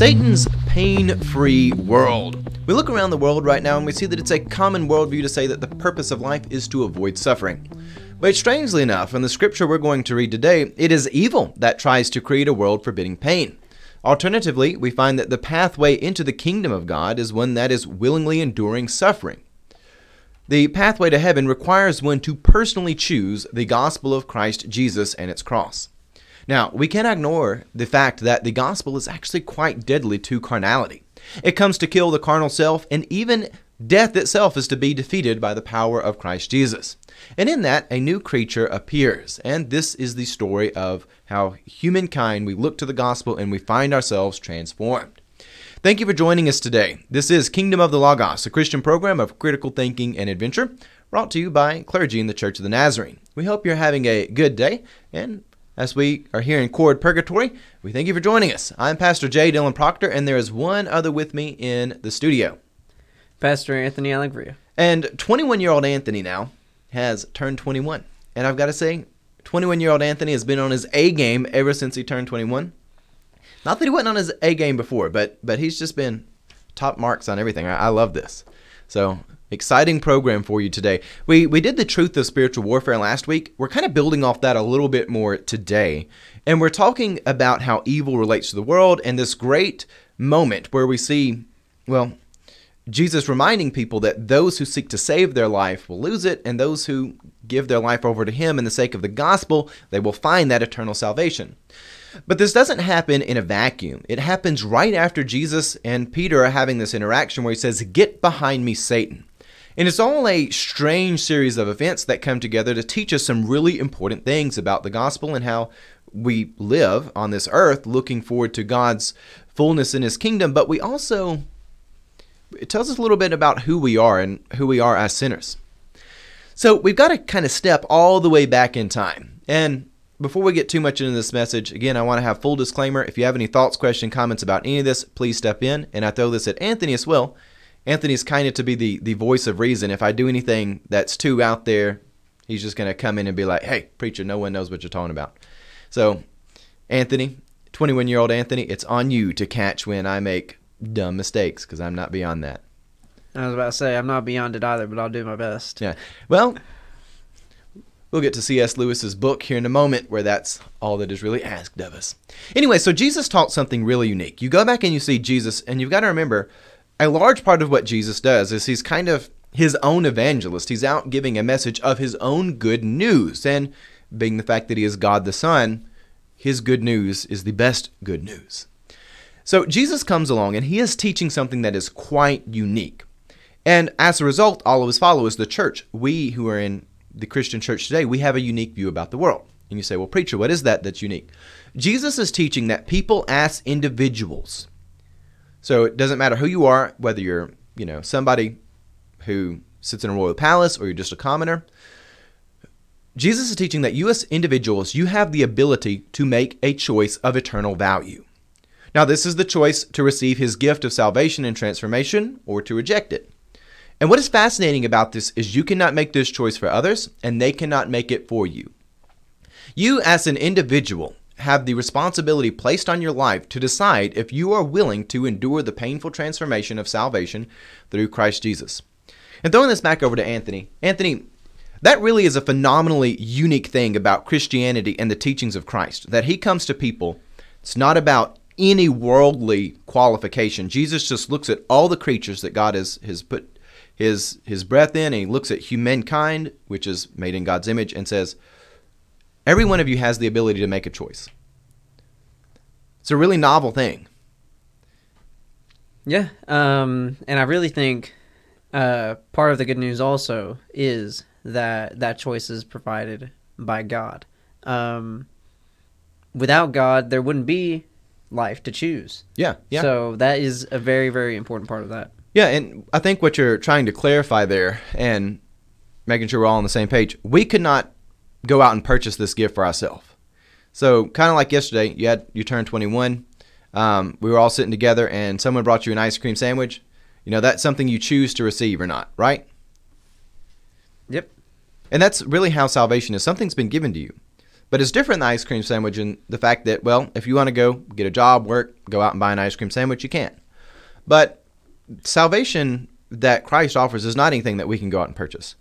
Satan's pain free world. We look around the world right now and we see that it's a common worldview to say that the purpose of life is to avoid suffering. But strangely enough, in the scripture we're going to read today, it is evil that tries to create a world forbidding pain. Alternatively, we find that the pathway into the kingdom of God is one that is willingly enduring suffering. The pathway to heaven requires one to personally choose the gospel of Christ Jesus and its cross. Now, we cannot ignore the fact that the gospel is actually quite deadly to carnality. It comes to kill the carnal self, and even death itself is to be defeated by the power of Christ Jesus. And in that, a new creature appears. And this is the story of how humankind, we look to the gospel and we find ourselves transformed. Thank you for joining us today. This is Kingdom of the Logos, a Christian program of critical thinking and adventure, brought to you by clergy in the Church of the Nazarene. We hope you're having a good day, and as we are here in Chord Purgatory, we thank you for joining us. I'm Pastor J. Dylan Proctor, and there is one other with me in the studio. Pastor Anthony Allegria. And 21 year old Anthony now has turned 21. And I've got to say, 21 year old Anthony has been on his A game ever since he turned 21. Not that he wasn't on his A game before, but but he's just been top marks on everything. I, I love this. So exciting program for you today. We we did the truth of spiritual warfare last week. We're kind of building off that a little bit more today, and we're talking about how evil relates to the world and this great moment where we see, well, Jesus reminding people that those who seek to save their life will lose it, and those who give their life over to Him in the sake of the gospel, they will find that eternal salvation. But this doesn't happen in a vacuum. It happens right after Jesus and Peter are having this interaction where he says, Get behind me, Satan. And it's all a strange series of events that come together to teach us some really important things about the gospel and how we live on this earth looking forward to God's fullness in his kingdom, but we also it tells us a little bit about who we are and who we are as sinners. So we've got to kind of step all the way back in time. And before we get too much into this message, again, I want to have full disclaimer. If you have any thoughts, questions, comments about any of this, please step in. And I throw this at Anthony as well. Anthony's kind of to be the, the voice of reason. If I do anything that's too out there, he's just going to come in and be like, hey, preacher, no one knows what you're talking about. So, Anthony, 21 year old Anthony, it's on you to catch when I make dumb mistakes because I'm not beyond that. I was about to say I'm not beyond it either, but I'll do my best. Yeah. Well, we'll get to C.S. Lewis's book here in a moment where that's all that is really asked of us. Anyway, so Jesus taught something really unique. You go back and you see Jesus, and you've got to remember a large part of what Jesus does is he's kind of his own evangelist. He's out giving a message of his own good news. And being the fact that he is God the Son, his good news is the best good news. So Jesus comes along and he is teaching something that is quite unique. And as a result, all of his followers, the church, we who are in the Christian church today, we have a unique view about the world. And you say, well, preacher, what is that that's unique? Jesus is teaching that people as individuals, so it doesn't matter who you are, whether you're, you know, somebody who sits in a royal palace or you're just a commoner. Jesus is teaching that you as individuals, you have the ability to make a choice of eternal value. Now, this is the choice to receive his gift of salvation and transformation or to reject it. And what is fascinating about this is you cannot make this choice for others, and they cannot make it for you. You, as an individual, have the responsibility placed on your life to decide if you are willing to endure the painful transformation of salvation through Christ Jesus. And throwing this back over to Anthony, Anthony, that really is a phenomenally unique thing about Christianity and the teachings of Christ that he comes to people. It's not about any worldly qualification. Jesus just looks at all the creatures that God has, has put his his breath in, and he looks at humankind, which is made in God's image, and says, Every one of you has the ability to make a choice. It's a really novel thing. Yeah, um, and I really think uh, part of the good news also is that that choice is provided by God. Um, without God, there wouldn't be life to choose. Yeah, yeah. So that is a very, very important part of that. Yeah, and I think what you're trying to clarify there and making sure we're all on the same page, we could not go out and purchase this gift for ourselves. So, kind of like yesterday, you had you turned 21. Um, we were all sitting together, and someone brought you an ice cream sandwich. You know, that's something you choose to receive or not, right? Yep. And that's really how salvation is. Something's been given to you. But it's different than the ice cream sandwich in the fact that, well, if you want to go get a job, work, go out and buy an ice cream sandwich, you can. But salvation that Christ offers is not anything that we can go out and purchase.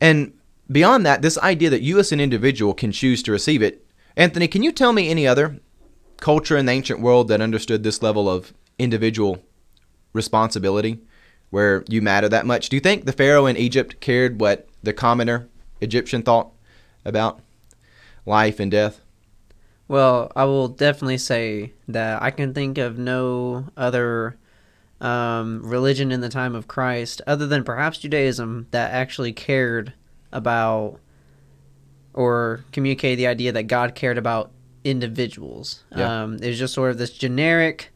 And beyond that, this idea that you as an individual can choose to receive it. Anthony, can you tell me any other culture in the ancient world that understood this level of individual responsibility where you matter that much? Do you think the Pharaoh in Egypt cared what the commoner Egyptian thought about life and death? Well, I will definitely say that I can think of no other um, religion in the time of Christ, other than perhaps Judaism, that actually cared about or communicated the idea that God cared about individuals. Yeah. Um, it was just sort of this generic,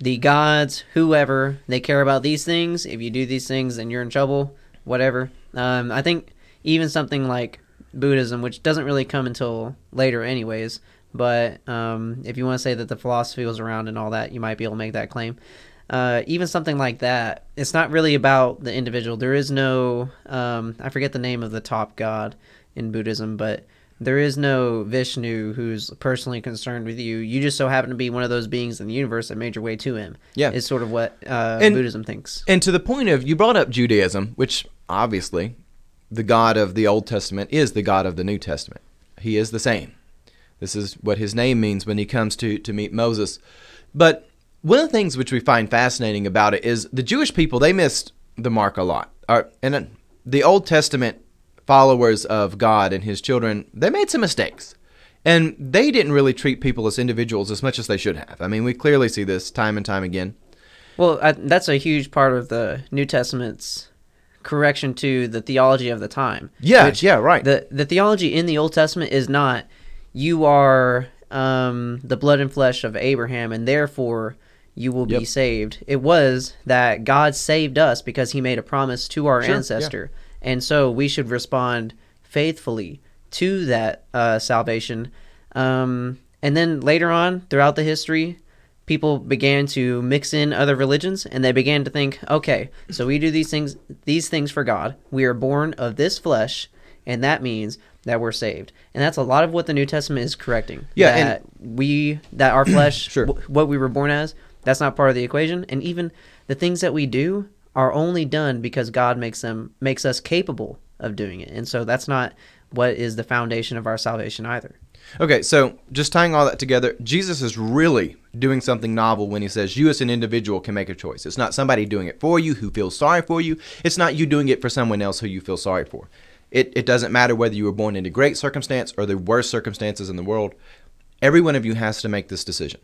the gods, whoever, they care about these things. If you do these things, then you're in trouble, whatever. Um, I think even something like Buddhism, which doesn't really come until later, anyways. But um, if you want to say that the philosophy was around and all that, you might be able to make that claim. Uh, even something like that, it's not really about the individual. There is no, um, I forget the name of the top god in Buddhism, but there is no Vishnu who's personally concerned with you. You just so happen to be one of those beings in the universe that made your way to him. Yeah. Is sort of what uh, And- Buddhism thinks. And to the point of, you brought up Judaism, which obviously the God of the Old Testament is the God of the New Testament. He is the same. This is what his name means when he comes to, to meet Moses. But one of the things which we find fascinating about it is the Jewish people, they missed the mark a lot. Uh, and uh, the Old Testament followers of God and his children, they made some mistakes. And they didn't really treat people as individuals as much as they should have. I mean, we clearly see this time and time again. Well, I, that's a huge part of the New Testament's correction to the theology of the time. Yeah, yeah, right. The the theology in the Old Testament is not you are um, the blood and flesh of Abraham, and therefore you will be saved. It was that God saved us because He made a promise to our Sure, yeah. ancestor, and so we should respond faithfully to that uh, salvation. Um, and then later on, throughout the history, people began to mix in other religions and they began to think okay so we do these things these things for god we are born of this flesh and that means that we're saved and that's a lot of what the new testament is correcting Yeah, that we that our flesh Sure. wh- what we were born as that's not part of the equation and even the things that we do are only done because god makes them makes us capable of doing it and so that's not what is the foundation of our salvation either Okay, so just tying all that together, Jesus is really doing something novel when he says you as an individual can make a choice. It's not somebody doing it for you who feels sorry for you. It's not you doing it for someone else who you feel sorry for. It, it doesn't matter whether you were born into great circumstance or the worst circumstances in the world. Every one of you has to make this decision,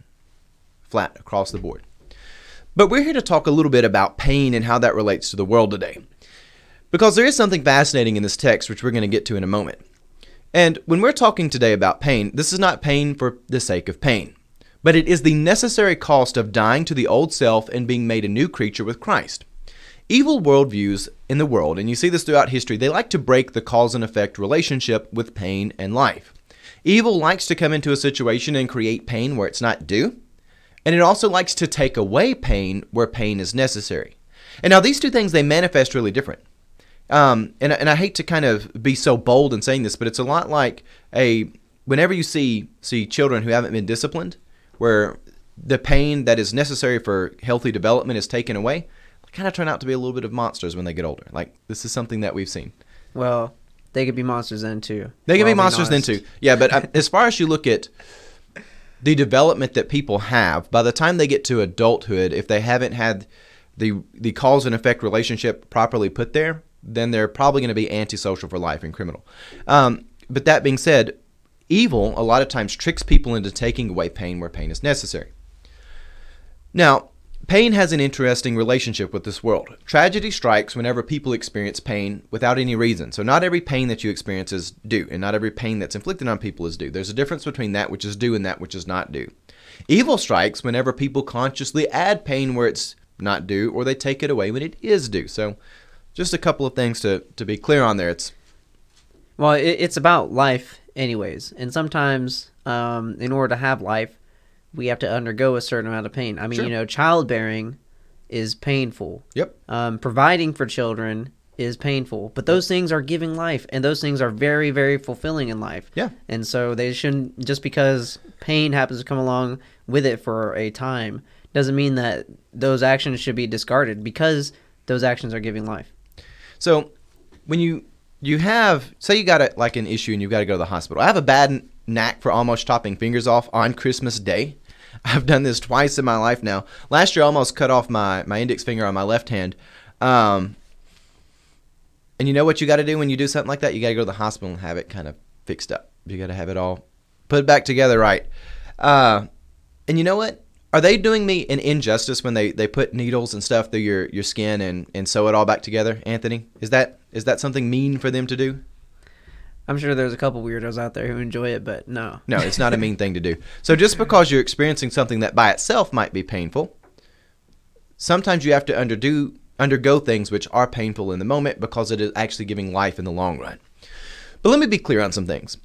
flat across the board. But we're here to talk a little bit about pain and how that relates to the world today. Because there is something fascinating in this text, which we're going to get to in a moment. And when we're talking today about pain, this is not pain for the sake of pain, but it is the necessary cost of dying to the old self and being made a new creature with Christ. Evil worldviews in the world, and you see this throughout history, they like to break the cause and effect relationship with pain and life. Evil likes to come into a situation and create pain where it's not due, and it also likes to take away pain where pain is necessary. And now these two things they manifest really different. Um, and, and I hate to kind of be so bold in saying this, but it's a lot like a whenever you see see children who haven't been disciplined, where the pain that is necessary for healthy development is taken away, they kind of turn out to be a little bit of monsters when they get older. Like this is something that we've seen. well they could be monsters then too They could be monsters then too. Yeah, but um, as far as you look at the development that people have, by the time they get to adulthood, if they haven't had the the cause and effect relationship properly put there, then they're probably going to be antisocial for life and criminal. Um, but that being said, evil a lot of times tricks people into taking away pain where pain is necessary. Now, pain has an interesting relationship with this world. Tragedy strikes whenever people experience pain without any reason. So, not every pain that you experience is due, and not every pain that's inflicted on people is due. There's a difference between that which is due and that which is not due. Evil strikes whenever people consciously add pain where it's not due, or they take it away when it is due. So, just a couple of things to, to be clear on there. It's Well, it, it's about life, anyways. And sometimes, um, in order to have life, we have to undergo a certain amount of pain. I mean, Sure. you know, childbearing is painful. Yep. Um, providing for children is painful, but those things are giving life, and those things are very, very fulfilling in life. Yeah. And so they shouldn't just because pain happens to come along with it for a time doesn't mean that those actions should be discarded because those actions are giving life. So when you you have say you got a, like an issue and you've got to go to the hospital. I have a bad knack for almost chopping fingers off on Christmas Day. I've done this twice in my life now. Last year, I almost cut off my, my index finger on my left hand. Um, and you know what you got to do when you do something like that? You got to go to the hospital and have it kind of fixed up. You got to have it all put back together right. Uh, and you know what? Are they doing me an injustice when they, they put needles and stuff through your, your skin and, and sew it all back together, Anthony? Is that is that something mean for them to do? I'm sure there's a couple weirdos out there who enjoy it, but no. No, it's not a mean thing to do. So just because you're experiencing something that by itself might be painful, sometimes you have to underdo undergo things which are painful in the moment because it is actually giving life in the long run. But let me be clear on some things.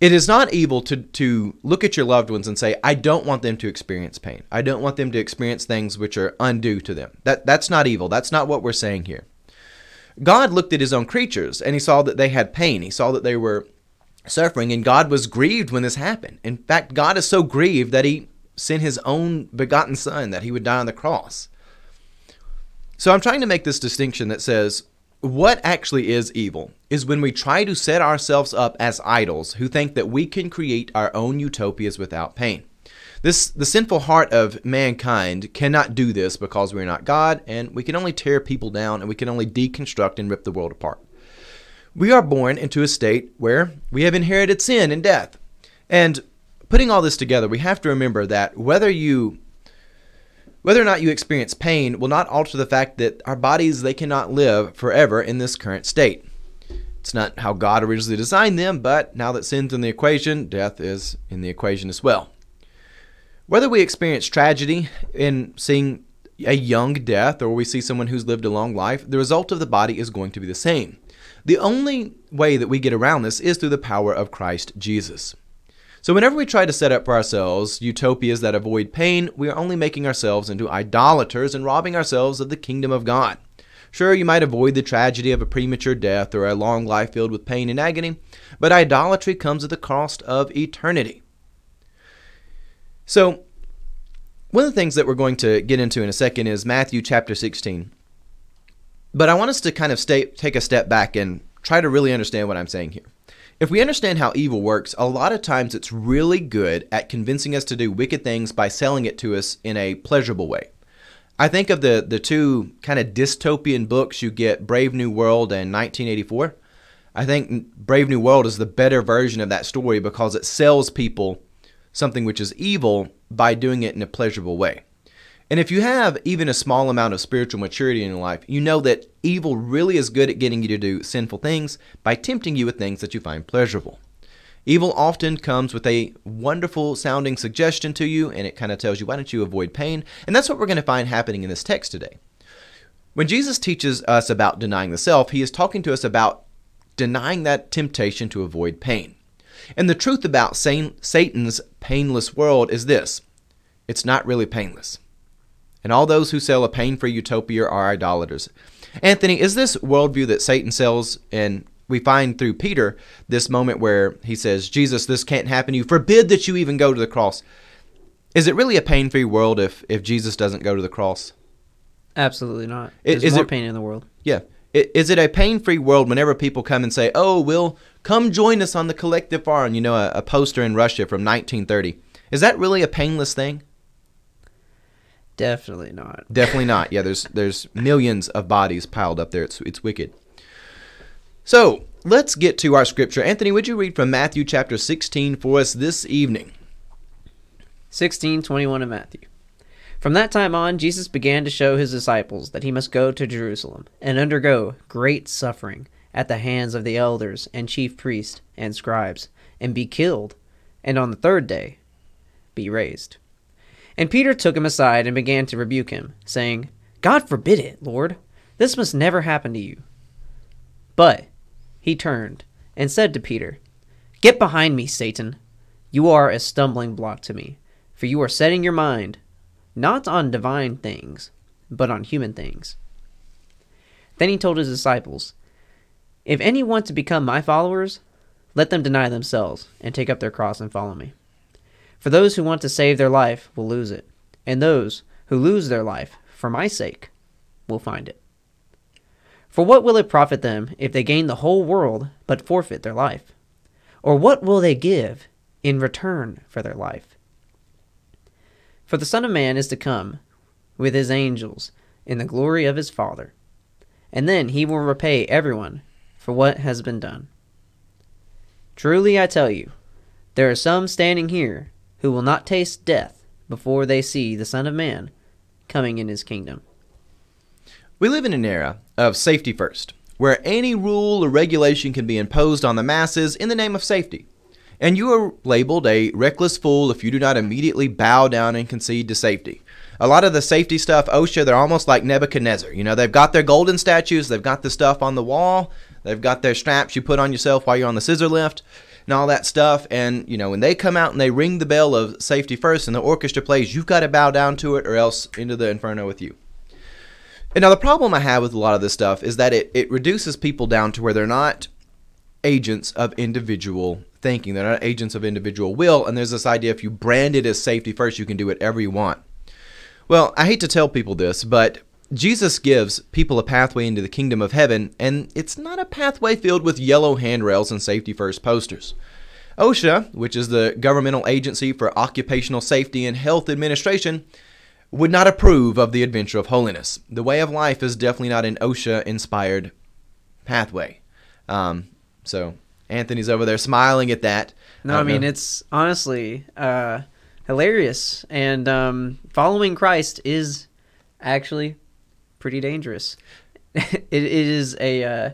It is not evil to, to look at your loved ones and say, I don't want them to experience pain. I don't want them to experience things which are undue to them. That, that's not evil. That's not what we're saying here. God looked at his own creatures and he saw that they had pain. He saw that they were suffering, and God was grieved when this happened. In fact, God is so grieved that he sent his own begotten son that he would die on the cross. So I'm trying to make this distinction that says what actually is evil is when we try to set ourselves up as idols who think that we can create our own utopias without pain. This the sinful heart of mankind cannot do this because we're not God and we can only tear people down and we can only deconstruct and rip the world apart. We are born into a state where we have inherited sin and death. And putting all this together, we have to remember that whether you whether or not you experience pain will not alter the fact that our bodies they cannot live forever in this current state. It's not how God originally designed them, but now that sin's in the equation, death is in the equation as well. Whether we experience tragedy in seeing a young death or we see someone who's lived a long life, the result of the body is going to be the same. The only way that we get around this is through the power of Christ Jesus. So, whenever we try to set up for ourselves utopias that avoid pain, we are only making ourselves into idolaters and robbing ourselves of the kingdom of God. Sure, you might avoid the tragedy of a premature death or a long life filled with pain and agony, but idolatry comes at the cost of eternity. So, one of the things that we're going to get into in a second is Matthew chapter 16. But I want us to kind of stay, take a step back and try to really understand what I'm saying here. If we understand how evil works, a lot of times it's really good at convincing us to do wicked things by selling it to us in a pleasurable way. I think of the, the two kind of dystopian books you get Brave New World and 1984. I think Brave New World is the better version of that story because it sells people something which is evil by doing it in a pleasurable way. And if you have even a small amount of spiritual maturity in your life, you know that evil really is good at getting you to do sinful things by tempting you with things that you find pleasurable. Evil often comes with a wonderful sounding suggestion to you, and it kind of tells you, why don't you avoid pain? And that's what we're going to find happening in this text today. When Jesus teaches us about denying the self, he is talking to us about denying that temptation to avoid pain. And the truth about Satan's painless world is this it's not really painless. And all those who sell a pain free utopia are idolaters. Anthony, is this worldview that Satan sells, and we find through Peter this moment where he says, Jesus, this can't happen to you. Forbid that you even go to the cross. Is it really a pain free world if, if Jesus doesn't go to the cross? Absolutely not. Is- There's is more it- pain in the world. Yeah. Is it a pain free world whenever people come and say, oh, we'll come join us on the collective farm? You know, a, a poster in Russia from 1930. Is that really a painless thing? Definitely not. Definitely not. Yeah, there's there's millions of bodies piled up there. It's it's wicked. So let's get to our scripture. Anthony, would you read from Matthew chapter 16 for us this evening? 16:21 of Matthew. From that time on Jesus began to show his disciples that he must go to Jerusalem and undergo great suffering at the hands of the elders and chief priests and scribes and be killed and on the third day be raised. And Peter took him aside and began to rebuke him, saying, God forbid it, Lord. This must never happen to you. But he turned and said to Peter, Get behind me, Satan. You are a stumbling block to me, for you are setting your mind not on divine things, but on human things. Then he told his disciples, If any want to become my followers, let them deny themselves and take up their cross and follow me. For those who want to save their life will lose it, and those who lose their life for my sake will find it. For what will it profit them if they gain the whole world but forfeit their life? Or what will they give in return for their life? For the Son of Man is to come with his angels in the glory of his Father, and then he will repay everyone for what has been done. Truly I tell you, there are some standing here who will not taste death before they see the Son of Man coming in his kingdom. We live in an era of safety first, where any rule or regulation can be imposed on the masses in the name of safety. And you are labeled a reckless fool if you do not immediately bow down and concede to safety. A lot of the safety stuff, OSHA, they're almost like Nebuchadnezzar. You know, they've got their golden statues, they've got the stuff on the wall, they've got their straps you put on yourself while you're on the scissor lift, and all that stuff. And, you know, when they come out and they ring the bell of safety first and the orchestra plays, you've got to bow down to it or else into the inferno with you. And now the problem I have with a lot of this stuff is that it, it reduces people down to where they're not agents of individual thinking. They're not agents of individual will. And there's this idea if you brand it as safety first, you can do whatever you want. Well, I hate to tell people this, but Jesus gives people a pathway into the kingdom of heaven, and it's not a pathway filled with yellow handrails and safety first posters. OSHA, which is the governmental agency for occupational safety and health administration, would not approve of the adventure of holiness. The way of life is definitely not an OSHA inspired pathway. Um, so Anthony's over there smiling at that. No, I, don't mean know. it's honestly uh, hilarious, and um, following Christ is actually pretty dangerous. it, it is a, uh,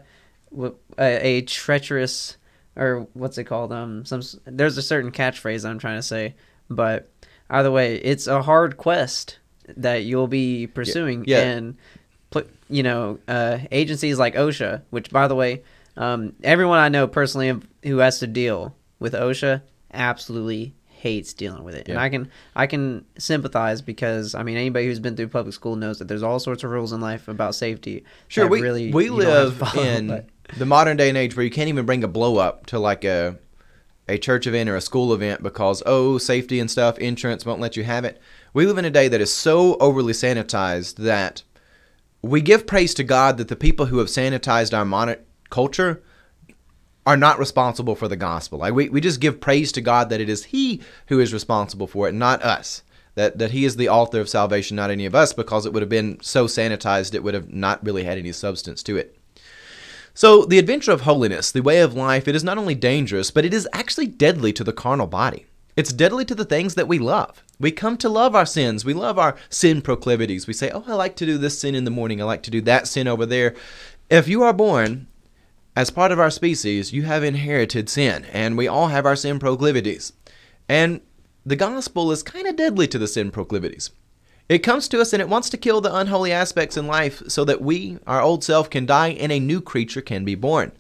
a a treacherous, or what's it called? Um, some there's a certain catchphrase I'm trying to say, but either way, it's a hard quest that you'll be pursuing, yeah. and you know uh, agencies like OSHA, which by the way, um, everyone I know personally who has to deal with OSHA absolutely hates dealing with it, and I can I can sympathize because I mean anybody who's been through public school knows that there's all sorts of rules in life about safety. Sure, we really we you don't have live follow, in but- the modern day and age where you can't even bring a blow up to like a a church event or a school event because oh safety and stuff insurance won't let you have it. We live in a day that is so overly sanitized that we give praise to God that the people who have sanitized our modern culture are not responsible for the gospel. Like we, we just give praise to God that it is He who is responsible for it, not us. That that He is the author of salvation, not any of us, because it would have been so sanitized it would have not really had any substance to it. So the adventure of holiness, the way of life, it is not only dangerous, but it is actually deadly to the carnal body. It's deadly to the things that we love. We come to love our sins. We love our sin proclivities. We say, "Oh, I like to do this sin in the morning. I like to do that sin over there." If you are born as part of our species, you have inherited sin, and we all have our sin proclivities. And the gospel is kind of deadly to the sin proclivities. It comes to us and it wants to kill the unholy aspects in life so that we, our old self, can die and a new creature can be born.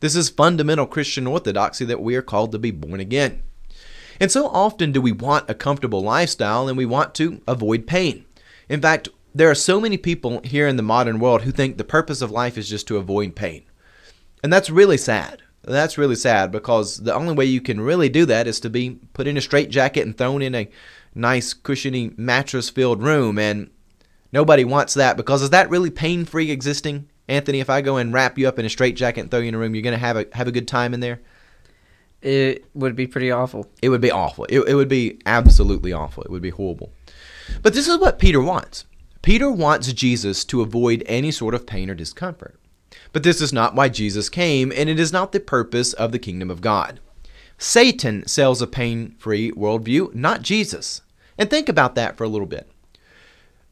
This is fundamental Christian orthodoxy that we are called to be born again. And so often do we want a comfortable lifestyle and we want to avoid pain. In fact, there are so many people here in the modern world who think the purpose of life is just to avoid pain. And that's really sad. That's really sad because the only way you can really do that is to be put in a straitjacket and thrown in a nice, cushiony, mattress filled room. And nobody wants that because is that really pain free existing? Anthony, if I go and wrap you up in a straitjacket and throw you in a room, you're going to have a, have a good time in there? it would be pretty awful. It would be awful. It, it would be absolutely awful. It would be horrible. But this is what Peter wants. Peter wants Jesus to avoid any sort of pain or discomfort. But this is not why Jesus came, and it is not the purpose of the kingdom of God. Satan sells a pain free worldview, not Jesus. And think about that for a little bit.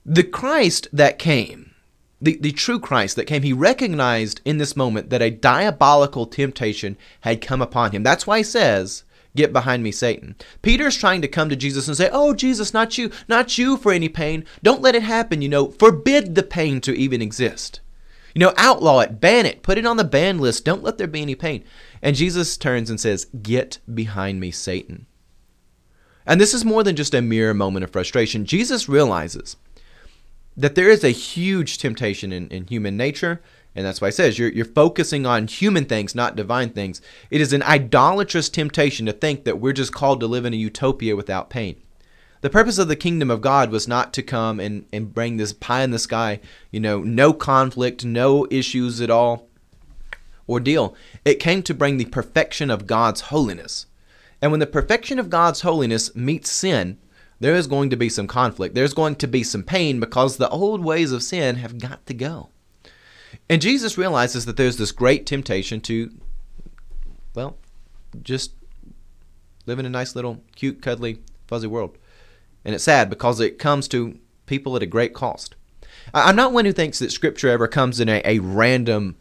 The Christ that came, the, the true Christ that came, he recognized in this moment that a diabolical temptation had come upon him. That's why he says, Get behind me, Satan. Peter's trying to come to Jesus and say, Oh, Jesus, not you, not you for any pain. Don't let it happen, you know. Forbid the pain to even exist. You know, outlaw it, ban it, put it on the ban list. Don't let there be any pain. And Jesus turns and says, Get behind me, Satan. And this is more than just a mere moment of frustration. Jesus realizes that there is a huge temptation in, in human nature, And that's why he says you're, you're focusing on human things, not divine things. It is an idolatrous temptation to think that we're just called to live in a utopia without pain. The purpose of the kingdom of God was not to come and, and bring this pie in the sky, you know, no conflict, no issues at all ordeal. It came to bring the perfection of God's holiness. And when the perfection of God's holiness meets sin, there is going to be some conflict. There's going to be some pain because the old ways of sin have got to go. And Jesus realizes that there's this great temptation to, well, just live in a nice little, cute, cuddly, fuzzy world. And it's sad because it comes to people at a great cost. I'm not one who thinks that Scripture ever comes in a, a random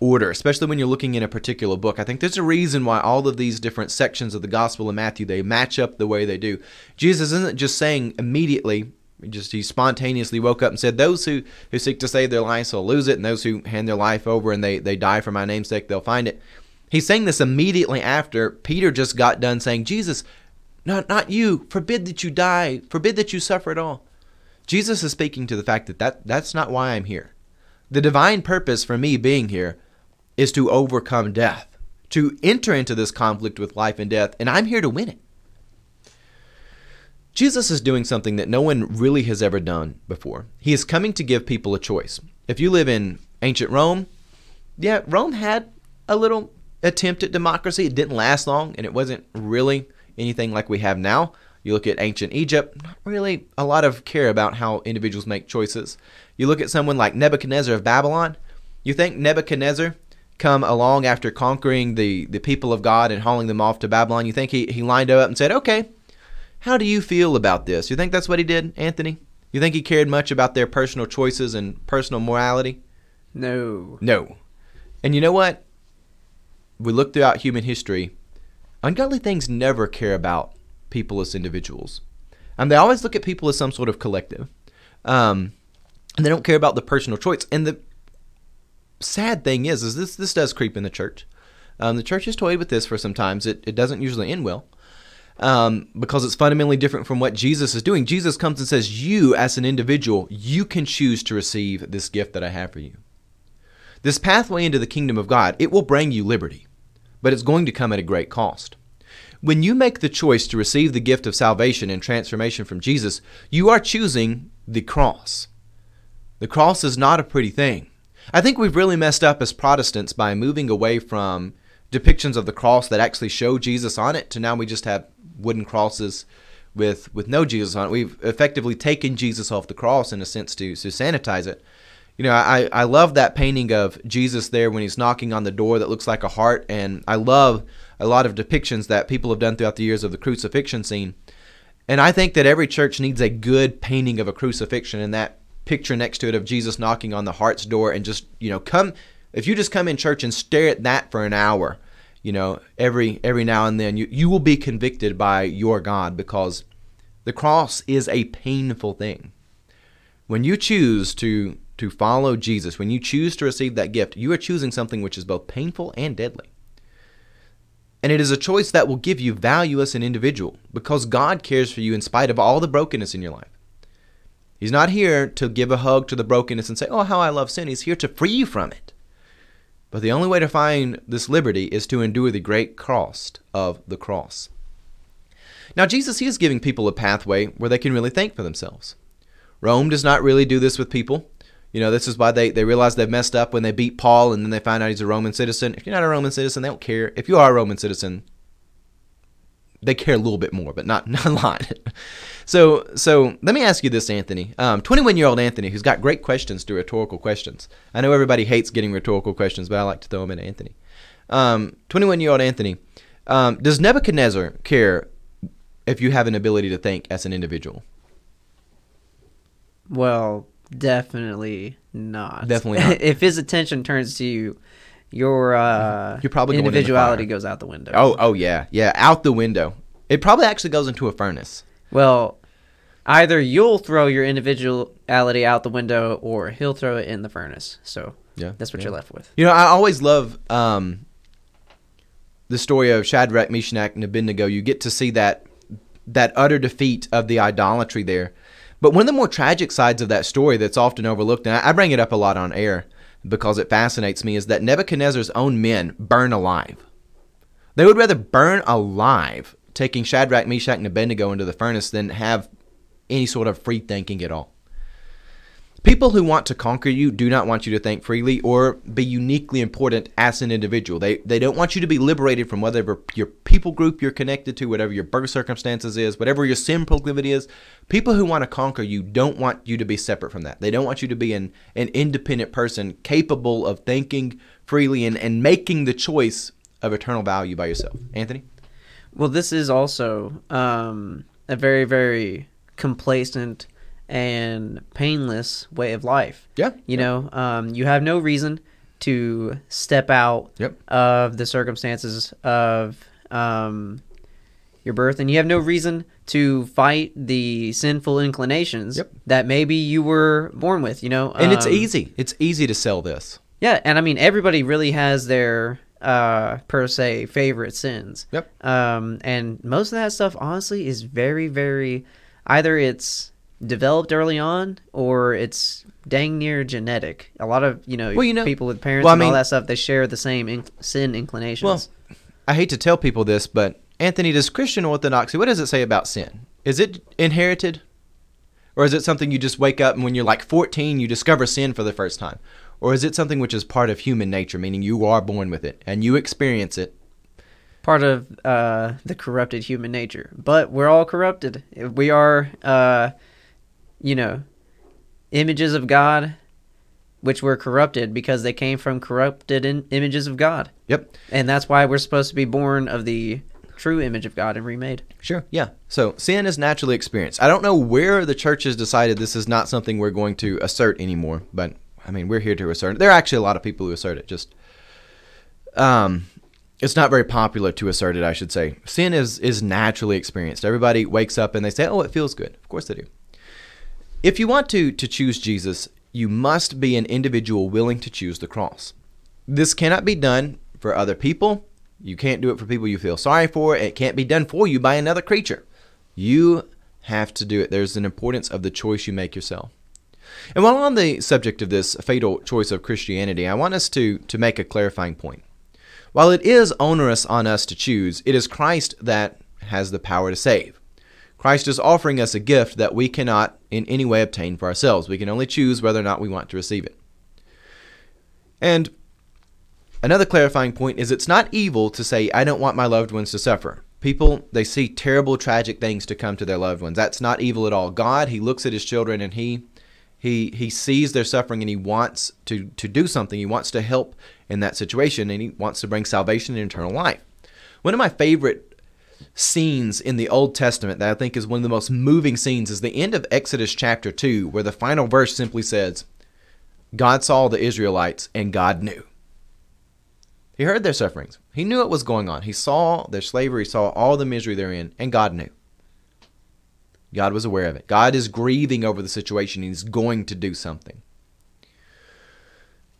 order, especially when you're looking in a particular book. I think there's a reason why all of these different sections of the Gospel of Matthew they match up the way they do. Jesus isn't just saying immediately, just he spontaneously woke up and said, "Those who who seek to save their lives will lose it, and those who hand their life over and they they die for my name's sake, they'll find it." He's saying this immediately after Peter just got done saying, "Jesus, not not you. Forbid that you die. Forbid that you suffer at all." Jesus is speaking to the fact that, that that's not why I'm here. The divine purpose for me being here is to overcome death, to enter into this conflict with life and death, and I'm here to win it. Jesus is doing something that no one really has ever done before. He is coming to give people a choice. If you live in ancient Rome, yeah, Rome had a little attempt at democracy. It didn't last long, and it wasn't really anything like we have now. You look at ancient Egypt, not really a lot of care about how individuals make choices. You look at someone like Nebuchadnezzar of Babylon, you think Nebuchadnezzar come along after conquering the, the people of God and hauling them off to Babylon, you think he, he lined up and said, Okay, how do you feel about this? You think that's what he did, Anthony? You think he cared much about their personal choices and personal morality? No. No. And you know what? We look throughout human history, ungodly things never care about people as individuals. And they always look at people as some sort of collective. Um, and they don't care about the personal choice. And the sad thing is, is this this does creep in the church. Um, the church has toyed with this for some times. It, it doesn't usually end well um, because it's fundamentally different from what Jesus is doing. Jesus comes and says, You, as an individual, you can choose to receive this gift that I have for you. This pathway into the kingdom of God, it will bring you liberty, but it's going to come at a great cost. When you make the choice to receive the gift of salvation and transformation from Jesus, you are choosing the cross. The cross is not a pretty thing. I think we've really messed up as Protestants by moving away from depictions of the cross that actually show Jesus on it to now we just have wooden crosses with with no Jesus on it. We've effectively taken Jesus off the cross in a sense to to sanitize it. You know, I, I love that painting of Jesus there when he's knocking on the door that looks like a heart, and I love a lot of depictions that people have done throughout the years of the crucifixion scene. And I think that every church needs a good painting of a crucifixion, and that picture next to it of Jesus knocking on the heart's door and just, you know, come if you just come in church and stare at that for an hour, you know, every every now and then you, you will be convicted by your God because the cross is a painful thing. When you choose to to follow Jesus, when you choose to receive that gift, you are choosing something which is both painful and deadly. And it is a choice that will give you value as an individual because God cares for you in spite of all the brokenness in your life. He's not here to give a hug to the brokenness and say, Oh, how I love sin. He's here to free you from it. But the only way to find this liberty is to endure the great cost of the cross. Now, Jesus, he is giving people a pathway where they can really think for themselves. Rome does not really do this with people. You know, this is why they, they realize they've messed up when they beat Paul and then they find out he's a Roman citizen. If you're not a Roman citizen, they don't care. If you are a Roman citizen, they care a little bit more, but not, not a lot. So, so let me ask you this, Anthony. 21 um, year old Anthony, who's got great questions to rhetorical questions. I know everybody hates getting rhetorical questions, but I like to throw them at Anthony. 21 um, Anthony, um, does Nebuchadnezzar care if you have an ability to think as an individual? Well, definitely not. Definitely not. if his attention turns to you, your uh, You're probably individuality goes out the window. Oh, oh yeah, yeah, out the window. It probably actually goes into a furnace. Well, either you'll throw your individuality out the window or he'll throw it in the furnace. So yeah, that's what yeah. you're left with. You know, I always love um, the story of Shadrach, Meshach, and Abednego. You get to see that that utter defeat of the idolatry there. But one of the more tragic sides of that story that's often overlooked, and I bring it up a lot on air, because it fascinates me is that Nebuchadnezzar's own men burn alive. They would rather burn alive taking Shadrach, Meshach, and Abednego into the furnace than have any sort of free thinking at all. People who want to conquer you do not want you to think freely or be uniquely important as an individual. They they don't want you to be liberated from whatever your people group you're connected to, whatever your birth circumstances is, whatever your sin proclivity is. People who want to conquer you don't want you to be separate from that. They don't want you to be an, an independent person capable of thinking freely and, and making the choice of eternal value by yourself. Anthony? Well, this is also um, a very, very complacent and painless way of life. Yeah. You know, um, you have no reason to step out Yep. of the circumstances of um, your birth, and you have no reason to fight the sinful inclinations Yep. that maybe you were born with. You know, And it's Um, easy. It's easy to sell this. Yeah, and I mean everybody really has their uh per se favorite sins. Yep. Um and most of that stuff honestly is very very either it's developed early on or it's dang near genetic. A lot of, you know, Well, you know- people with parents well, I and all that stuff they share the same inc- sin inclinations. Well, I hate to tell people this, but Anthony, does Christian orthodoxy, what does it say about sin? Is it inherited? Or is it something you just wake up and when you're like 14, you discover sin for the first time? Or is it something which is part of human nature, meaning you are born with it and you experience it? part of uh the corrupted human nature. But we're all corrupted. We are uh you know, images of God which were corrupted because they came from corrupted in- images of God. Yep. And that's why we're supposed to be born of the true image of God and remade. Sure. Yeah. So sin is naturally experienced. I don't know where the church has decided this is not something we're going to assert anymore, but I mean, we're here to assert it. There are actually a lot of people who assert it. Just, um, it's not very popular to assert it. I should say sin is is naturally experienced. Everybody wakes up and they say, "Oh, it feels good." Of course they do. If you want to to choose Jesus, you must be an individual willing to choose the cross. This cannot be done for other people. You can't do it for people you feel sorry for. It can't be done for you by another creature. You have to do it. There's an importance of the choice you make yourself. And while on the subject of this fatal choice of Christianity, I want us to, to make a clarifying point. While it is onerous on us to choose, it is Christ that has the power to save. Christ is offering us a gift that we cannot in any way obtain for ourselves. We can only choose whether or not we want to receive it. And another clarifying point is it's not evil to say, I don't want my loved ones to suffer. People, they see terrible, tragic things to come to their loved ones. That's not evil at all. God, He looks at His children and He he he sees their suffering and he wants to to do something. He wants to help in that situation and he wants to bring salvation and eternal life. One of my favorite scenes in the Old Testament that I think is one of the most moving scenes is the end of Exodus chapter 2 where the final verse simply says God saw the Israelites and God knew. He heard their sufferings. He knew what was going on. He saw their slavery, saw all the misery they're in, and God knew. God was aware of it. God is grieving over the situation. He's going to do something.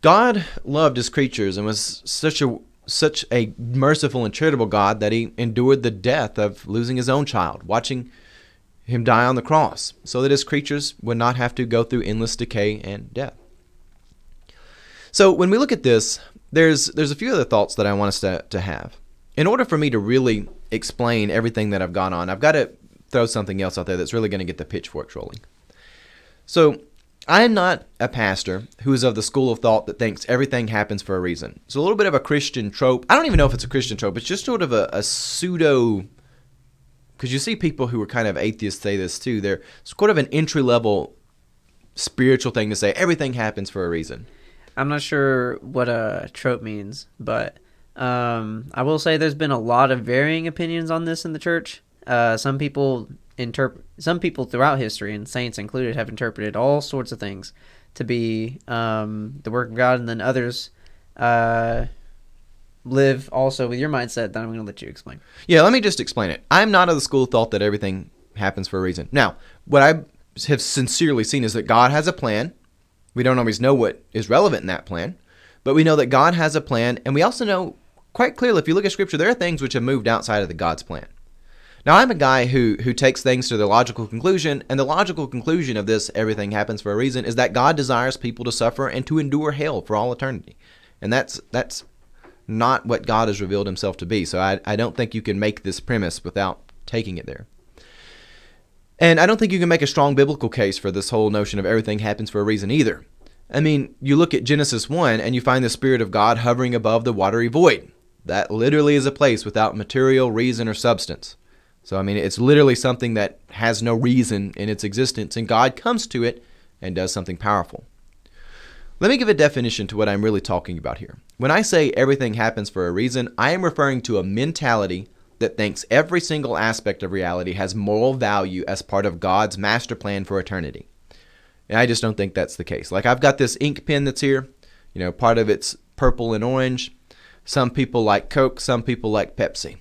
God loved his creatures and was such a such a merciful and charitable God that he endured the death of losing his own child, watching him die on the cross, so that his creatures would not have to go through endless decay and death. So when we look at this, there's there's a few other thoughts that I want us to, to have. In order for me to really explain everything that I've gone on, I've got to throw something else out there that's really going to get the pitchforks rolling. So, I am not a pastor who is of the school of thought that thinks everything happens for a reason. It's a little bit of a Christian trope. I don't even know if it's a Christian trope. It's just sort of a, a pseudo. Because you see people who are kind of atheists say this too. They're sort of an entry level spiritual thing to say everything happens for a reason. I'm not sure what a trope means, but um, I will say there's been a lot of varying opinions on this in the church. Uh, some people interpret, some people throughout history, and saints included, have interpreted all sorts of things to be um, the work of God, and then others uh, live also with your mindset that I'm going to let you explain. Yeah, let me just explain it. I'm not of the school of thought that everything happens for a reason. Now, what I have sincerely seen is that God has a plan. We don't always know what is relevant in that plan, but we know that God has a plan, and we also know quite clearly, if you look at Scripture, there are things which have moved outside of the God's plan. Now, I'm a guy who who takes things to the logical conclusion, and the logical conclusion of this everything happens for a reason is that God desires people to suffer and to endure hell for all eternity. And that's that's not what God has revealed himself to be. So I, I don't think you can make this premise without taking it there. And I don't think you can make a strong biblical case for this whole notion of everything happens for a reason either. I mean, you look at Genesis 1 and you find the Spirit of God hovering above the watery void. That literally is a place without material, reason, or substance. So, I mean, it's literally something that has no reason in its existence, and God comes to it and does something powerful. Let me give a definition to what I'm really talking about here. When I say everything happens for a reason, I am referring to a mentality that thinks every single aspect of reality has moral value as part of God's master plan for eternity. And I just don't think that's the case. Like I've got this ink pen that's here, you know, part of it's purple and orange. Some people like Coke, some people like Pepsi.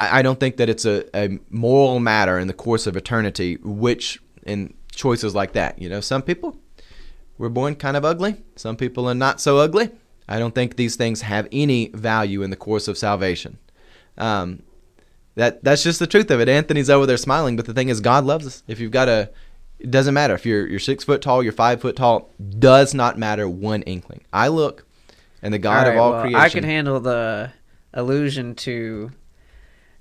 I, don't think that it's a, a moral matter in the course of eternity, which in choices like that. You know, some people were born kind of ugly, some people are not so ugly. I don't think these things have any value in the course of salvation. Um, that that's just the truth of it. Anthony's over there smiling, but the thing is, God loves us. If you've got a, it doesn't matter if you're you're six foot tall, you're five foot tall, does not matter one inkling. I look, and the God All of all well, creation. I can handle the allusion to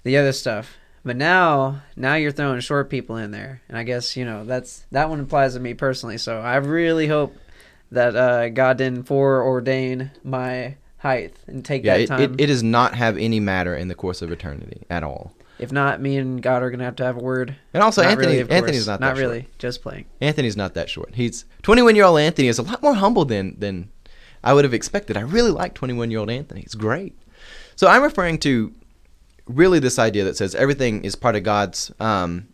the other stuff. But now, now you're throwing short people in there, and I guess you know that's that one applies to me personally. So I really hope that uh, God didn't foreordain my height and take yeah, that it, time. it, it does not have any matter in the course of eternity at all. if not, me and God are gonna have to have a word. And also, Not Anthony really, Anthony's not not really, just playing. Anthony's not that short. He's 21 year old Anthony is a lot more humble than than I would have expected. I really like 21 year old Anthony. He's great. So I'm referring to really this idea that says everything is part of God's um,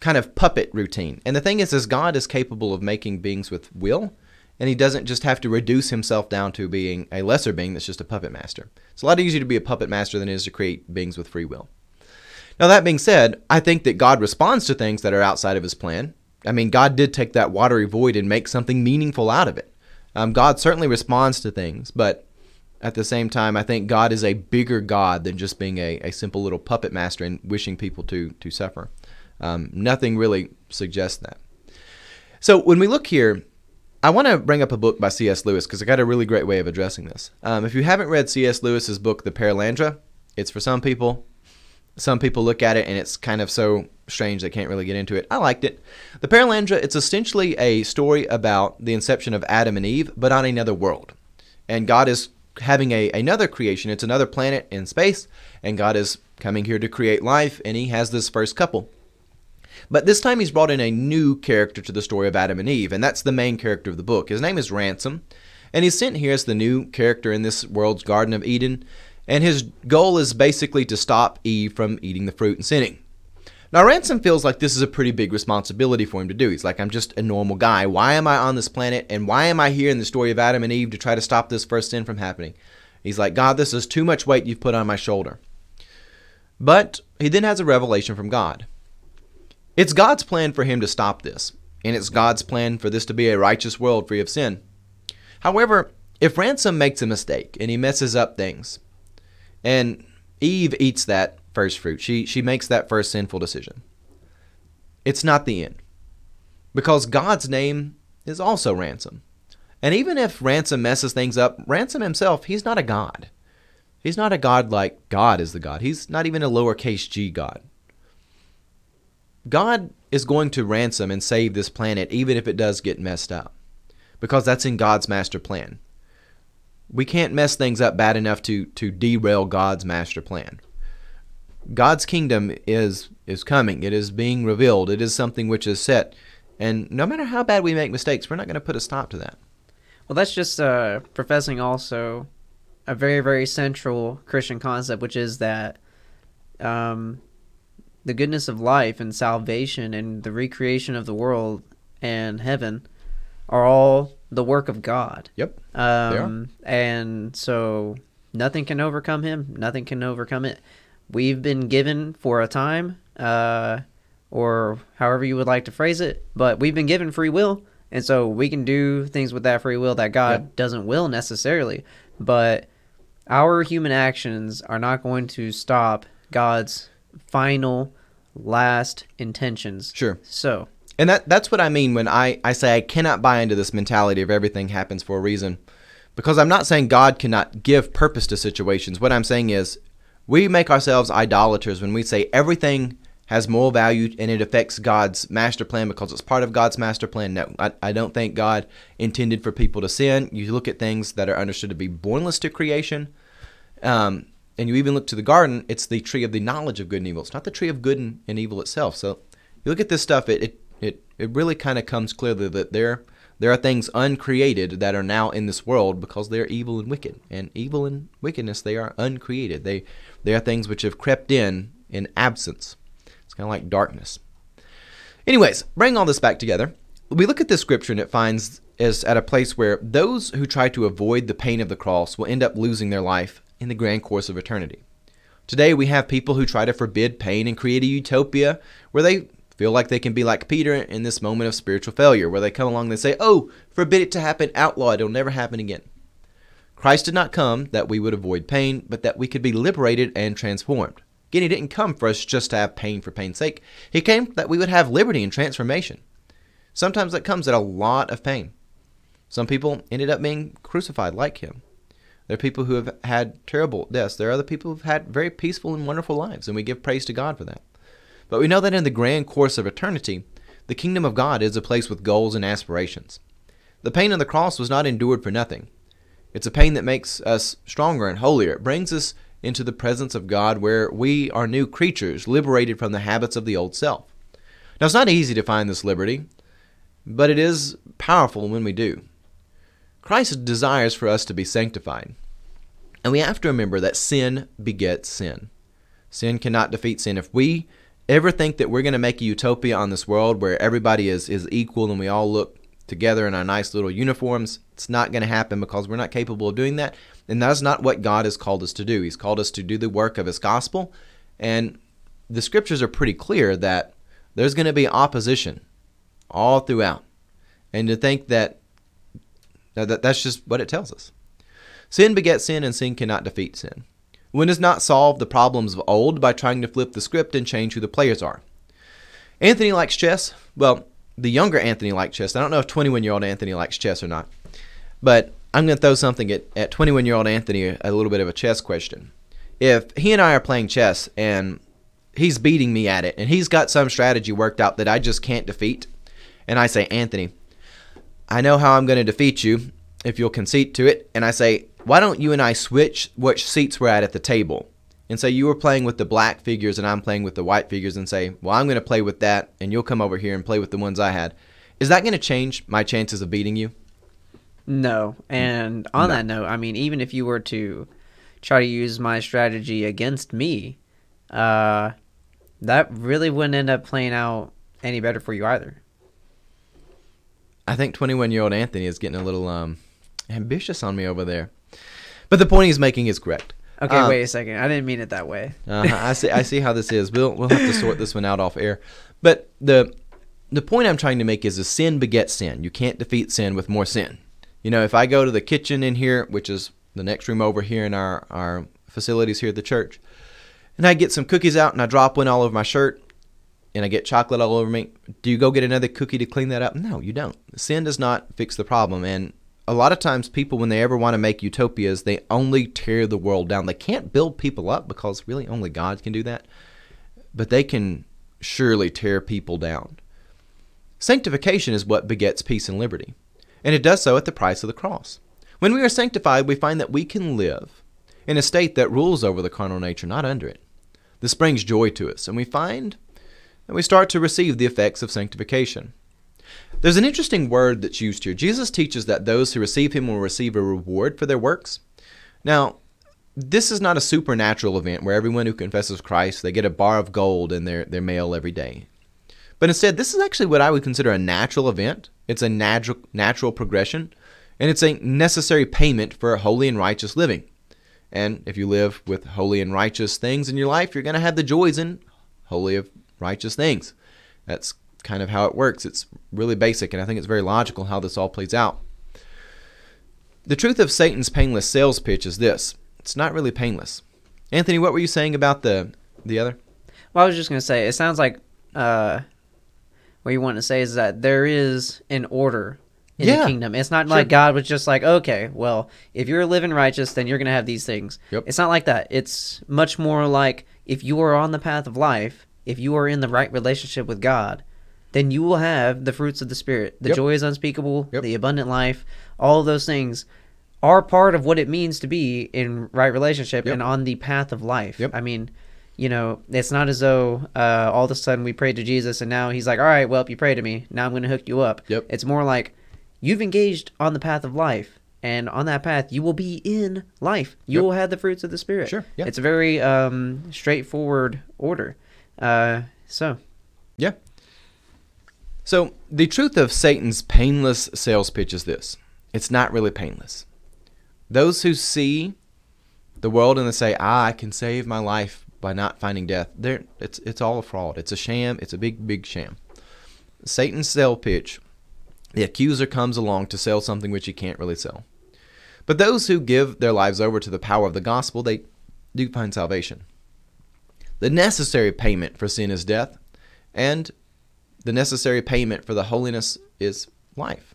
kind of puppet routine. And the thing is, is God is capable of making beings with will, and He doesn't just have to reduce Himself down to being a lesser being that's just a puppet master. It's a lot easier to be a puppet master than it is to create beings with free will. Now, that being said, I think that God responds to things that are outside of His plan. I mean, God did take that watery void and make something meaningful out of it. Um, God certainly responds to things, but at the same time, I think God is a bigger God than just being a, a simple little puppet master and wishing people to, to suffer. Um, nothing really suggests that. So when we look here, I want to bring up a book by C.S. Lewis because I got a really great way of addressing this. Um, if you haven't read C.S. Lewis's book, The Perelandra, it's for some people. Some people look at it and it's kind of so strange they can't really get into it. I liked it. The Perelandra, it's essentially a story about the inception of Adam and Eve, but on another world. And God is having a another creation. It's another planet in space, and God is coming here to create life, and He has this first couple. But this time He's brought in a new character to the story of Adam and Eve, and that's the main character of the book. His name is Ransom, and he's sent here as the new character in this world's Garden of Eden, and his goal is basically to stop Eve from eating the fruit and sinning. Now, Ransom feels like this is a pretty big responsibility for him to do. He's like, I'm just a normal guy. Why am I on this planet? And why am I here in the story of Adam and Eve to try to stop this first sin from happening? He's like, God, this is too much weight you've put on my shoulder. But he then has a revelation from God. It's God's plan for him to stop this, and it's God's plan for this to be a righteous world free of sin. However, if Ransom makes a mistake and he messes up things, and Eve eats that first fruit. She she makes that first sinful decision. It's not the end. Because God's name is also ransom. And even if ransom messes things up, ransom himself, he's not a god. He's not a god like God is the God. He's not even a lowercase g God. God is going to ransom and save this planet even if it does get messed up. Because that's in God's master plan. We can't mess things up bad enough to, to derail God's master plan. God's kingdom is is coming. It is being revealed. It is something which is set. And no matter how bad we make mistakes, we're not going to put a stop to that. Well, that's just uh, professing also a very, very central Christian concept, which is that um, the goodness of life and salvation and the recreation of the world and heaven are all the work of God. Yep. Um, and so nothing can overcome him. Nothing can overcome it. We've been given for a time, uh, or however you would like to phrase it, but we've been given free will. And so we can do things with that free will that God Yep. doesn't will necessarily. But our human actions are not going to stop God's final, last intentions. Sure. So, And that that's what I mean when I, I say I cannot buy into this mentality of everything happens for a reason. Because I'm not saying God cannot give purpose to situations. What I'm saying is we make ourselves idolaters when we say everything has moral value and it affects God's master plan because it's part of God's master plan. No, I, I don't think God intended for people to sin. You look at things that are understood to be bornless to creation. Um, and you even look to the garden, it's the tree of the knowledge of good and evil. It's not the tree of good and, and evil itself. So you look at this stuff, it, it, it, it really kind of comes clearly that there, there are things uncreated that are now in this world because they're evil and wicked. And evil and wickedness, they are uncreated. They, they are things which have crept in in absence. It's kind of like darkness. Anyways, bring all this back together. We look at this scripture and it finds is at a place where those who try to avoid the pain of the cross will end up losing their life in the grand course of eternity. Today we have people who try to forbid pain and create a utopia where they feel like they can be like Peter in this moment of spiritual failure, where they come along and say, Oh, forbid it to happen, outlaw it, it'll never happen again. Christ did not come that we would avoid pain, but that we could be liberated and transformed. Again, he didn't come for us just to have pain for pain's sake. He came that we would have liberty and transformation. Sometimes that comes at a lot of pain. Some people ended up being crucified like him. There are people who have had terrible deaths. There are other people who've had very peaceful and wonderful lives, and we give praise to God for that. But we know that in the grand course of eternity, the kingdom of God is a place with goals and aspirations. The pain of the cross was not endured for nothing. It's a pain that makes us stronger and holier. It brings us into the presence of God where we are new creatures, liberated from the habits of the old self. Now, it's not easy to find this liberty, but it is powerful when we do. Christ desires for us to be sanctified. And we have to remember that sin begets sin. Sin cannot defeat sin. If we ever think that we're going to make a utopia on this world where everybody is, is equal and we all look together in our nice little uniforms, it's not going to happen because we're not capable of doing that. And that's not what God has called us to do. He's called us to do the work of His gospel. And the scriptures are pretty clear that there's going to be opposition all throughout. And to think that, that that's just what it tells us. Sin begets sin, and sin cannot defeat sin. One does not solve the problems of old by trying to flip the script and change who the players are. Anthony likes chess. Well, the younger Anthony likes chess. I don't know if 21 year old Anthony likes chess or not. But I'm going to throw something at, at 21 year old Anthony, a little bit of a chess question. If he and I are playing chess and he's beating me at it and he's got some strategy worked out that I just can't defeat, and I say, Anthony, I know how I'm going to defeat you if you'll concede to it. And I say, why don't you and I switch which seats we're at at the table? And say you were playing with the black figures and I'm playing with the white figures and say, well, I'm going to play with that and you'll come over here and play with the ones I had. Is that going to change my chances of beating you? No. And on No. that note, I mean, even if you were to try to use my strategy against me, uh, that really wouldn't end up playing out any better for you either. I think 21 year old Anthony is getting a little um, ambitious on me over there. But the point he's making is correct. Okay, Um, wait a second. I didn't mean it that way. Uh, I see. I see how this is. We'll we'll have to sort this one out off air. But the the point I'm trying to make is, a sin begets sin. You can't defeat sin with more sin. You know, if I go to the kitchen in here, which is the next room over here in our our facilities here at the church, and I get some cookies out and I drop one all over my shirt, and I get chocolate all over me, do you go get another cookie to clean that up? No, you don't. Sin does not fix the problem, and a lot of times people when they ever want to make utopias they only tear the world down. They can't build people up because really only god can do that but they can surely tear people down. Sanctification is what begets peace and liberty and it does so at the price of the cross. When we are sanctified we find that we can live in a state that rules over the carnal nature not under it. This brings joy to us and we find that we start to receive the effects of sanctification there's an interesting word that's used here. Jesus teaches that those who receive him will receive a reward for their works. Now, this is not a supernatural event where everyone who confesses Christ, they get a bar of gold in their, their mail every day. But instead, this is actually what I would consider a natural event. It's a natural natural progression, and it's a necessary payment for holy and righteous living. And if you live with holy and righteous things in your life, you're going to have the joys in holy of righteous things. That's kind of how it works. It's really basic, and I think it's very logical how this all plays out. The truth of Satan's painless sales pitch is this it's not really painless. Anthony, what were you saying about the, the other? Well, I was just gonna say, it sounds like uh, what you want to say is that there is an order in Yeah. the kingdom. It's not Sure. like God was just like, okay, well, if you're living righteous, then you're gonna have these things. Yep. It's not like that. It's much more like if you are on the path of life, if you are in the right relationship with God, then you will have the fruits of the spirit. The Yep. joy is unspeakable, Yep. the abundant life, all those things are part of what it means to be in right relationship Yep. and on the path of life. I mean, you know, it's not as though uh, all of a sudden we prayed to Jesus and now he's like, all right, well, if you pray to me, now I'm going to hook you up. Yep. It's more like you've engaged on the path of life. And on that path, you will be in life. You Yep. will have the fruits of the Spirit. Sure, yeah. It's a very um, straightforward order. Uh, so, Yeah. So, the truth of Satan's painless sales pitch is this it's not really painless. Those who see the world and they say, ah, I can save my life by not finding death, it's, it's all a fraud. It's a sham. It's a big, big sham. Satan's sale pitch, the accuser comes along to sell something which he can't really sell. But those who give their lives over to the power of the gospel, they do find salvation. The necessary payment for sin is death, and the necessary payment for the holiness is life.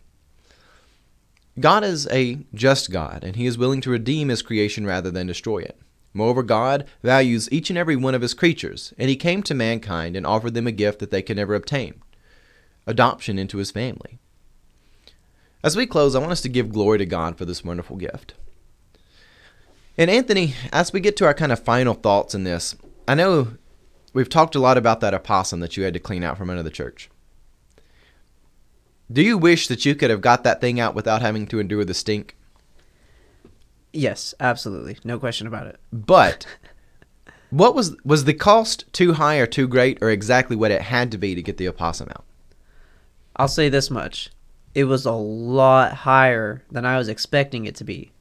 God is a just God, and He is willing to redeem His creation rather than destroy it. Moreover, God values each and every one of His creatures, and He came to mankind and offered them a gift that they could never obtain adoption into His family. As we close, I want us to give glory to God for this wonderful gift. And Anthony, as we get to our kind of final thoughts in this, I know we've talked a lot about that opossum that you had to clean out from under the church. Do you wish that you could have got that thing out without having to endure the stink? yes, absolutely. No question about it. But what was was the cost too high or too great or exactly what it had to be to get the opossum out? I'll say this much. It was a lot higher than I was expecting it to be.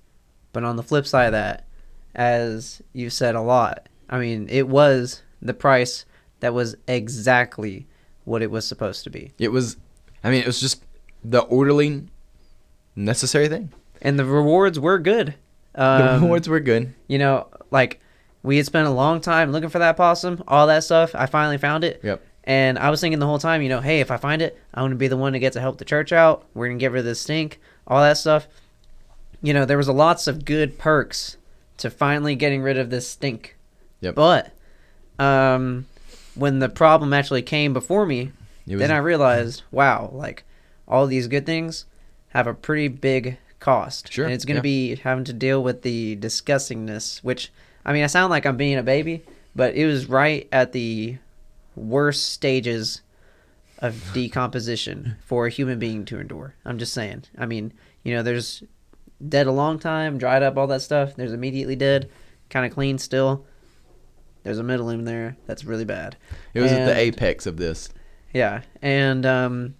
But on the flip side of that, as you said a lot, I mean, it was the price that was exactly what it was supposed to be. It was I mean, it was just the orderly necessary thing. And the rewards were good. The Um, rewards were good. You know, like we had spent a long time looking for that possum, all that stuff. I finally found it. Yep. And I was thinking the whole time, you know, hey, if I find it, I'm going to be the one to get to help the church out. We're going to get rid of this stink, all that stuff. You know, there was a lots of good perks to finally getting rid of this stink. Yep. But um, when the problem actually came before me, then I realized, wow, like all these good things have a pretty big cost. Sure, And it's going to yeah. be having to deal with the disgustingness, which, I mean, I sound like I'm being a baby, but it was right at the worst stages of decomposition for a human being to endure. I'm just saying. I mean, you know, there's dead a long time, dried up, all that stuff. There's immediately dead, kind of clean still. There's a middle in there that's really bad. it was at the apex of this. Yeah, and um,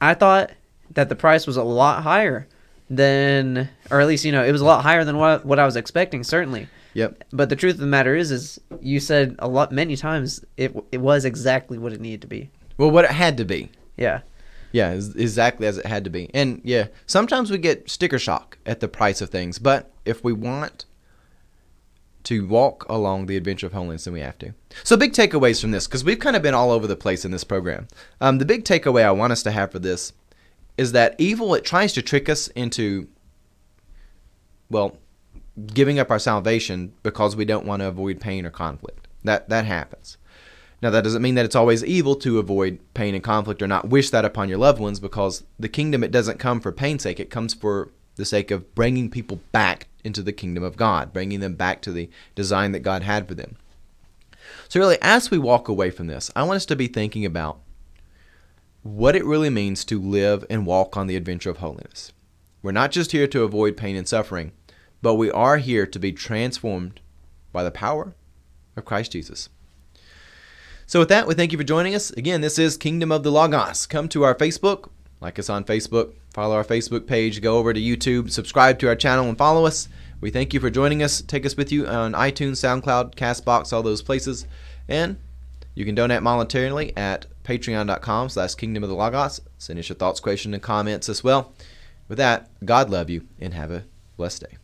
I thought that the price was a lot higher than, or at least you know, it was a lot higher than what what I was expecting. Certainly, Yep. but the truth of the matter is, is you said a lot many times it it was exactly what it needed to be. Well, what it had to be. Yeah, Yeah, exactly as it had to be. And yeah, sometimes we get sticker shock at the price of things, but if we want to walk along the adventure of holiness, then we have to. So, big takeaways from this, because we've kind of been all over the place in this program. Um, the big takeaway I want us to have for this is that evil, it tries to trick us into, well, giving up our salvation because we don't want to avoid pain or conflict. That, that happens. Now, that doesn't mean that it's always evil to avoid pain and conflict or not wish that upon your loved ones because the kingdom, it doesn't come for pain's sake. It comes for the sake of bringing people back into the kingdom of God, bringing them back to the design that God had for them. So, really, as we walk away from this, I want us to be thinking about what it really means to live and walk on the adventure of holiness. We're not just here to avoid pain and suffering, but we are here to be transformed by the power of Christ Jesus. So, with that, we thank you for joining us. Again, this is Kingdom of the Logos. Come to our Facebook, like us on Facebook, follow our Facebook page, go over to YouTube, subscribe to our channel, and follow us. We thank you for joining us. Take us with you on iTunes, SoundCloud, Castbox, all those places. And you can donate monetarily at patreon.com slash kingdom of the logos. Send us your thoughts, questions, and comments as well. With that, God love you and have a blessed day.